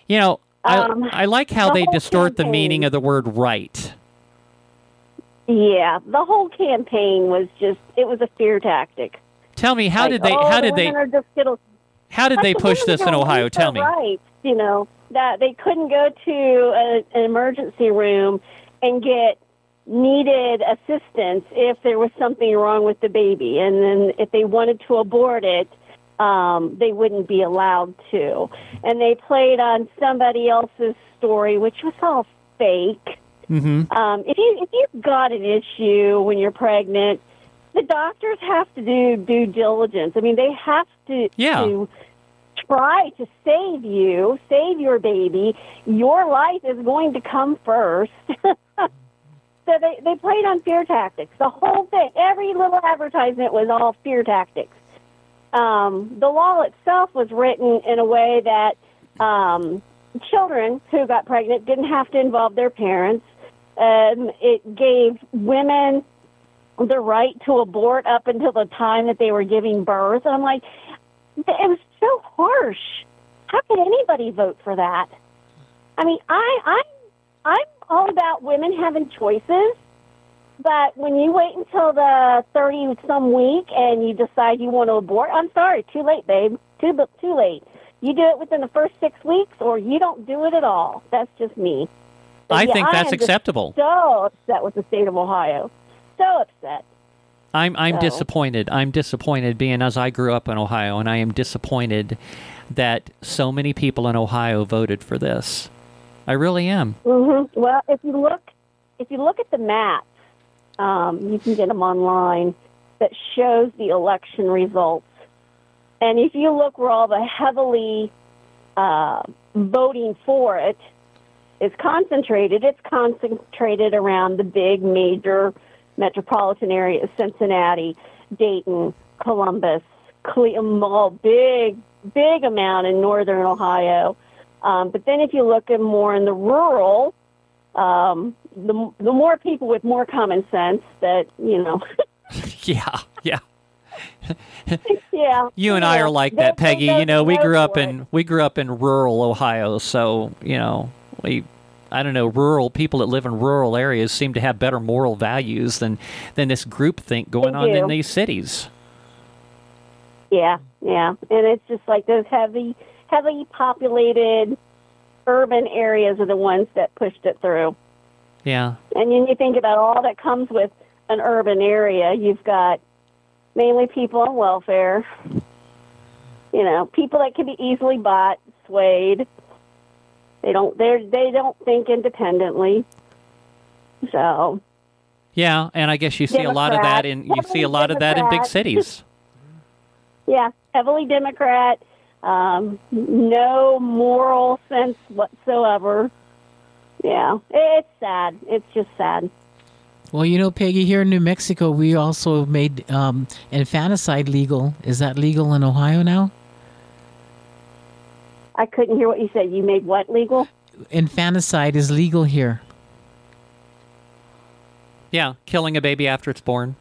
You know, I, Um, I like how the they distort the meaning of the word right. Yeah, the whole campaign was just—it was a fear tactic. Tell me, how Like, did they? oh, how the did they? just gonna, How did Like, they push women this in Ohio? Tell me. Rights, you know that they couldn't go to a, an emergency room and get needed assistance if there was something wrong with the baby, and then if they wanted to abort it, um, they wouldn't be allowed to. And they played on somebody else's story, which was all fake. Mm-hmm. Um, if you if you've got an issue when you're pregnant, the doctors have to do due diligence. I mean, they have to Yeah. to try to save you, save your baby. Your life is going to come first. (laughs) so they they played on fear tactics. The whole thing, every little advertisement was all fear tactics. Um, the law itself was written in a way that um, children who got pregnant didn't have to involve their parents. Um, it gave women the right to abort up until the time that they were giving birth. And I'm like, it was so harsh. How could anybody vote for that? I mean, I, I'm, I'm all about women having choices, but when you wait until the 30 some week and you decide you want to abort, I'm sorry, too late, babe. Too, too late. You do it within the first six weeks or you don't do it at all. That's just me. But I yeah, think that's just acceptable. So upset with the state of Ohio. So upset. I'm I'm So- disappointed. I'm disappointed being as I grew up in Ohio, and I am disappointed that so many people in Ohio voted for this. I really am. hmm Well, if you look, if you look at the maps, um, you can get them online that shows the election results. And if you look where all the heavily uh, voting for it is concentrated, it's concentrated around the big major metropolitan areas: Cincinnati, Dayton, Columbus, Cleveland, all big, big amount in northern Ohio. Um, but then if you look at more in the rural, um, the the more people with more common sense that you know, (laughs) Yeah, yeah. (laughs) yeah. You and I are like that, Peggy. You know, we grew up in we grew up in rural Ohio, so you know we. I don't know. Rural people that live in rural areas seem to have better moral values than than this group think going on in these cities. Yeah, yeah, and it's just like those heavy, heavily populated urban areas are the ones that pushed it through. Yeah, And then you think about all that comes with an urban area. You've got mainly people on welfare. You know, people that can be easily bought, swayed. They don't. They they don't think independently. So yeah, and I guess you see a lot of that in you see a lot of that in big cities. (laughs) yeah, heavily Democrat. Um, no moral sense whatsoever. Yeah, it's sad. It's just sad. Well, you know, Peggy, here in New Mexico, we also made um, infanticide legal. Is that legal in Ohio now? I couldn't hear what you said. You made what legal? Infanticide is legal here. Yeah, killing a baby after it's born.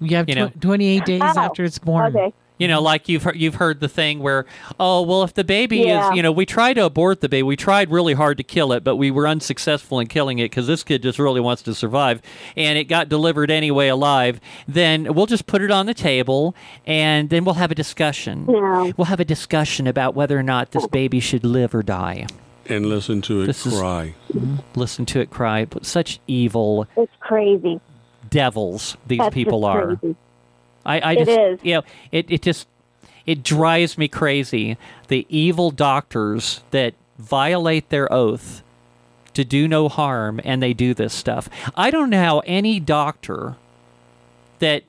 You have You know. tw- 28 days Oh, after it's born. Okay. You know, mm-hmm. like you've heard, you've heard the thing where, oh, well, if the baby Yeah. is, you know, we tried to abort the baby, we tried really hard to kill it, but we were unsuccessful in killing it because this kid just really wants to survive, and it got delivered anyway alive. Then we'll just put it on the table, and then we'll have a discussion. No. We'll have a discussion about whether or not this baby should live or die. And listen to it This is- cry. Mm-hmm. Listen to it cry. But such evil It's crazy. devils these That's people are. crazy. I, I It just, is. you know, it, it just, it drives me crazy. The evil doctors that violate their oath to do no harm and they do this stuff. I don't know how any doctor that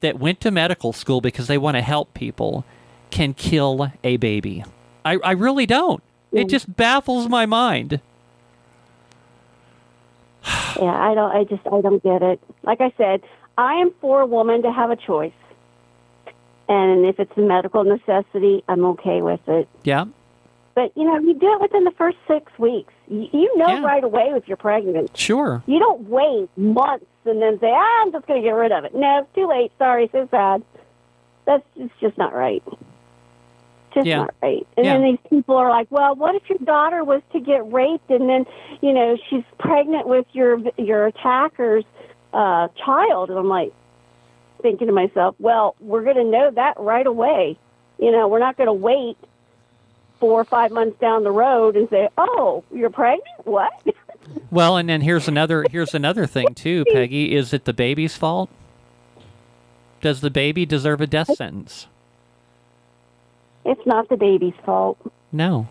that went to medical school because they want to help people can kill a baby. I, I really don't. It just baffles my mind. Yeah, I don't. I just I don't get it. Like I said, I am for a woman to have a choice, and if it's a medical necessity, I'm okay with it. Yeah. But you know, you do it within the first six weeks. You, you know right away if you're pregnant. Sure. You don't wait months and then say, ah, "I'm just going to get rid of it." No, it's too late. Sorry, so sad. That's it's just not right. Just Yeah. not right. And Yeah. then these people are like, "Well, what if your daughter was to get raped and then, you know, she's pregnant with your your attacker's uh, child?" And I'm like, thinking to myself, "Well, we're going to know that right away. You know, we're not going to wait." Four or five months down the road, and say, "Oh, you're pregnant? What?" (laughs) Well, and then here's another here's another thing too, (laughs) Peggy. Is it the baby's fault? Does the baby deserve a death sentence? It's not the baby's fault. No.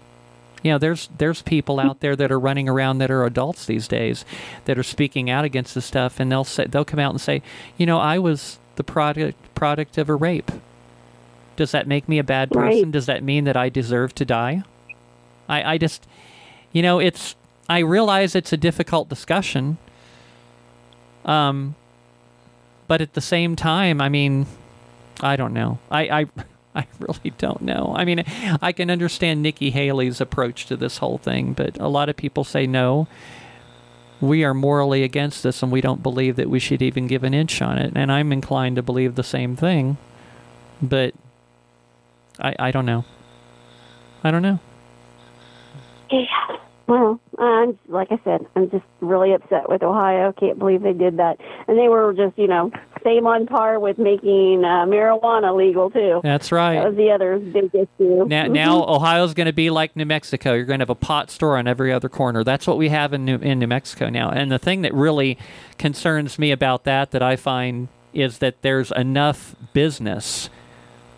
You know, there's there's people out there that are running around that are adults these days that are speaking out against this stuff, and they'll say they'll come out and say, you know, I was the product product of a rape. Does that make me a bad person? Right. Does that mean that I deserve to die? I, I just, you know, it's. I realize it's a difficult discussion. Um, but at the same time, I mean, I don't know. I, I, (laughs) I really don't know. I mean, I can understand Nikki Haley's approach to this whole thing, but a lot of people say no. We are morally against this, and we don't believe that we should even give an inch on it. And I'm inclined to believe the same thing, but I, I don't know. I don't know. Yeah. Well, I'm like I said, I'm just really upset with Ohio. Can't believe they did that, and they were just, you know, same on par with making uh, marijuana legal too. That's right. That was the other big issue. Now, Mhm. now Ohio's going to be like New Mexico. You're going to have a pot store on every other corner. That's what we have in New, in New Mexico now. And the thing that really concerns me about that, that I find, is that there's enough business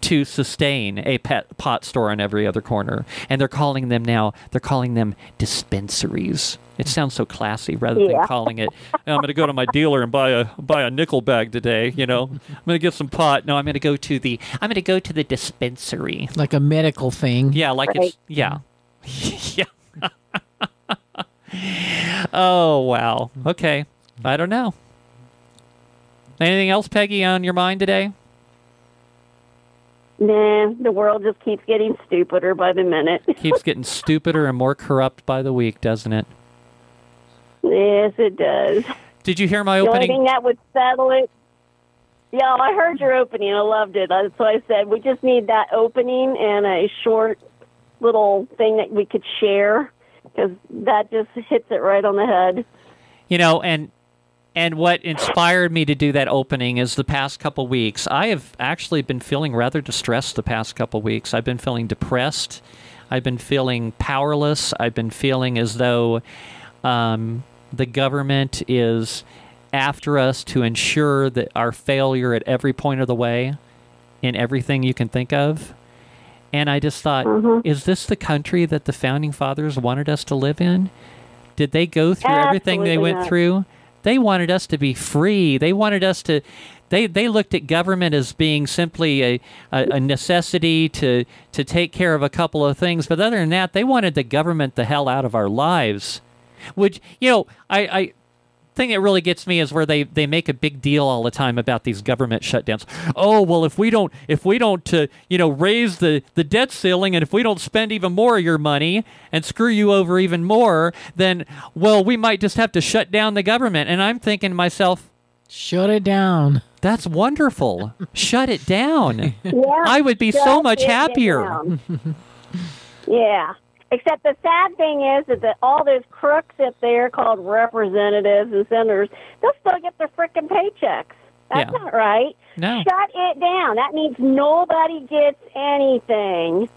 to sustain a pet pot store on every other corner. And they're calling them now. They're calling them dispensaries. It sounds so classy rather than Yeah. calling it. "Oh, I'm going to go to my dealer and buy a buy a nickel bag today. You know, I'm going to get some pot. No, I'm going to go to the I'm going to go to the dispensary. Like a medical thing. Yeah, like it's yeah, (laughs) yeah. oh wow. Okay. I don't know. Anything else, Peggy, on your mind today? Nah, the world just keeps getting stupider by the minute. (laughs) Keeps getting stupider and more corrupt by the week, doesn't it? yes, it does. Did you hear my The only opening? thing that would settle it. Yeah, I heard your opening. I loved it. That's why I said we just need that opening and a short little thing that we could share because that just hits it right on the head. You know, and and what inspired me to do that opening is the past couple weeks. I have actually been feeling rather distressed the past couple weeks. I've been feeling depressed. I've been feeling powerless. I've been feeling as though um, the government is after us to ensure that our failure at every point of the way in everything you can think of. And I just thought, is this the country that the founding fathers wanted us to live in? Did they go through everything they went not. through? They wanted us to be free. They wanted us to. They, they looked at government as being simply a, a, a necessity to, to take care of a couple of things. But other than that, they wanted the government the hell out of our lives. Which, you know, I, I thing that really gets me is where they, they make a big deal all the time about these government shutdowns. Oh well, if we don't if we don't uh, you know raise the, the debt ceiling and if we don't spend even more of your money and screw you over even more, then well we might just have to shut down the government. And I'm thinking to myself, shut it down. That's wonderful. shut it down. (laughs) Yeah, I would be so much happier. (laughs) yeah. Except the sad thing is that the, all those crooks up there called representatives and senators, they'll still get their frickin' paychecks. That's Yeah. not right. No. Shut it down. That means nobody gets anything.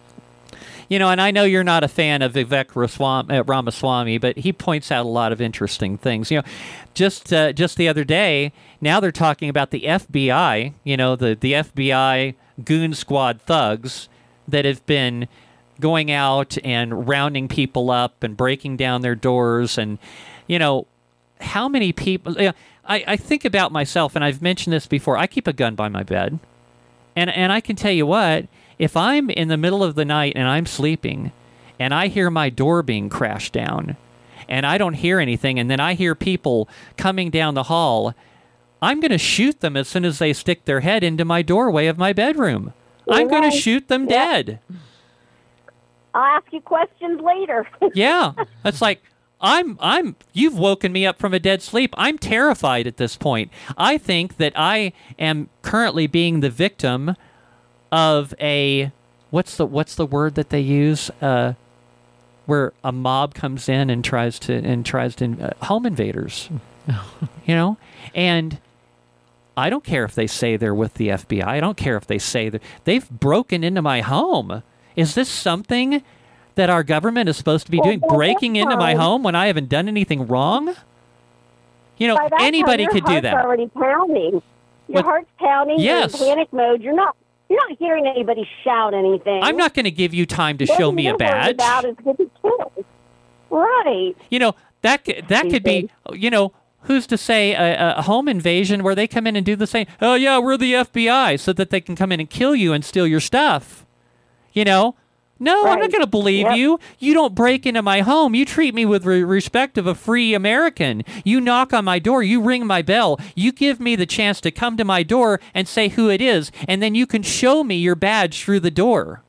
You know, and I know you're not a fan of Vivek uh, Ramaswamy, but he points out a lot of interesting things. You know, just uh, just the other day, now they're talking about the FBI. You know, the the FBI goon squad thugs that have been going out and rounding people up and breaking down their doors, and you know, how many people? You know, I I think about myself, and I've mentioned this before. I keep a gun by my bed. And and I can tell you what, if I'm in the middle of the night and I'm sleeping and I hear my door being crashed down and I don't hear anything and then I hear people coming down the hall, I'm going to shoot them as soon as they stick their head into my doorway of my bedroom. I'm going to shoot them Yeah. dead. I'll ask you questions later. (laughs) Yeah. It's like I'm I'm you've woken me up from a dead sleep. I'm terrified at this point. I think that I am currently being the victim of a what's the what's the word that they use uh where a mob comes in and tries to and tries to uh, home invaders. you know? And I don't care if they say they're with the FBI. I don't care if they say that they've broken into my home. Is this something that our government is supposed to be doing? Breaking into my home when I haven't done anything wrong? You know, anybody could your do heart's that. already pounding. Your What- heart's pounding. Yes. You're in panic mode. You're not. You're not hearing anybody shout anything. I'm not going to give you time to What show me a badge. About is getting killed. Right. You know, that that could be, you know, who's to say a, a home invasion where they come in and do the same? Oh yeah, we're the FBI, so that they can come in and kill you and steal your stuff. You know. No, I'm not going to believe Yep. you. You don't break into my home. You treat me with re- respect of a free American. You knock on my door. You ring my bell. You give me the chance to come to my door and say who it is, and then you can show me your badge through the door.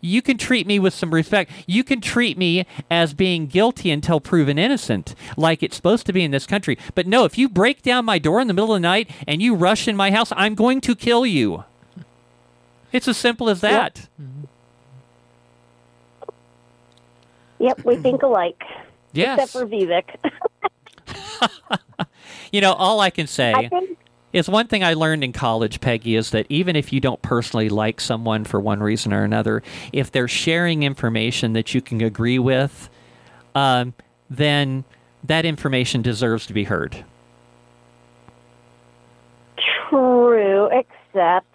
You can treat me with some respect. You can treat me as being guilty until proven innocent, like it's supposed to be in this country. But no, if you break down my door in the middle of the night and you rush in my house, I'm going to kill you. It's as simple as that. Yep, we think alike. Yes. Except for Vivek. (laughs) You know, all I can say I think is one thing I learned in college, Peggy, is that even if you don't personally like someone for one reason or another, if they're sharing information that you can agree with, um, then that information deserves to be heard. true, except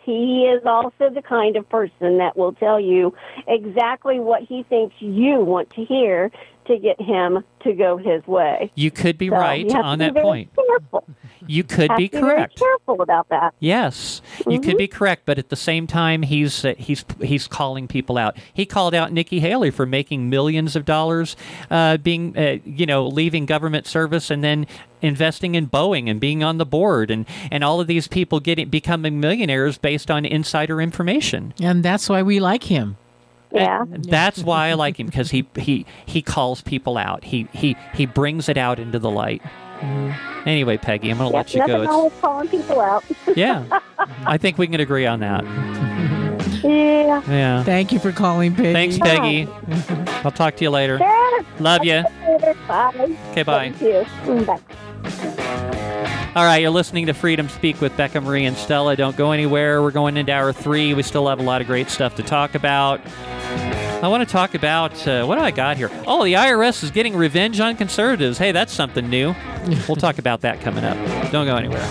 he is also the kind of person that will tell you exactly what he thinks you want to hear to get him to go his way. You could be So right you have on to be that very point. Careful. You could Have be to very correct. careful about that. Yes, you could be correct, but at the same time, he's uh, he's he's calling people out. He called out Nikki Haley for making millions of dollars, uh, being uh, you know leaving government service and then investing in Boeing and being on the board, and and all of these people getting becoming millionaires based on insider information. And that's why we like him. Yeah. That's why I like him because he he he calls people out. He he he brings it out into the light. Anyway, Peggy, I'm going to Yep, let you nothing go. It's- wrong with calling people out. (laughs) yeah, I think we can agree on that. yeah. Yeah. Thank you for calling, Peggy. Thanks, Peggy. (laughs) I'll talk to you later. Sure. Love you. Bye. Okay, bye. Thank you. Mm, Bye. All right, you're listening to Freedom Speak with Becca Mari and Stella. Don't go anywhere. We're going into hour three. We still have a lot of great stuff to talk about. I want to talk about uh, what do I got here? Oh, the IRS is getting revenge on conservatives. Hey, that's something new. We'll talk about that coming up. Don't go anywhere.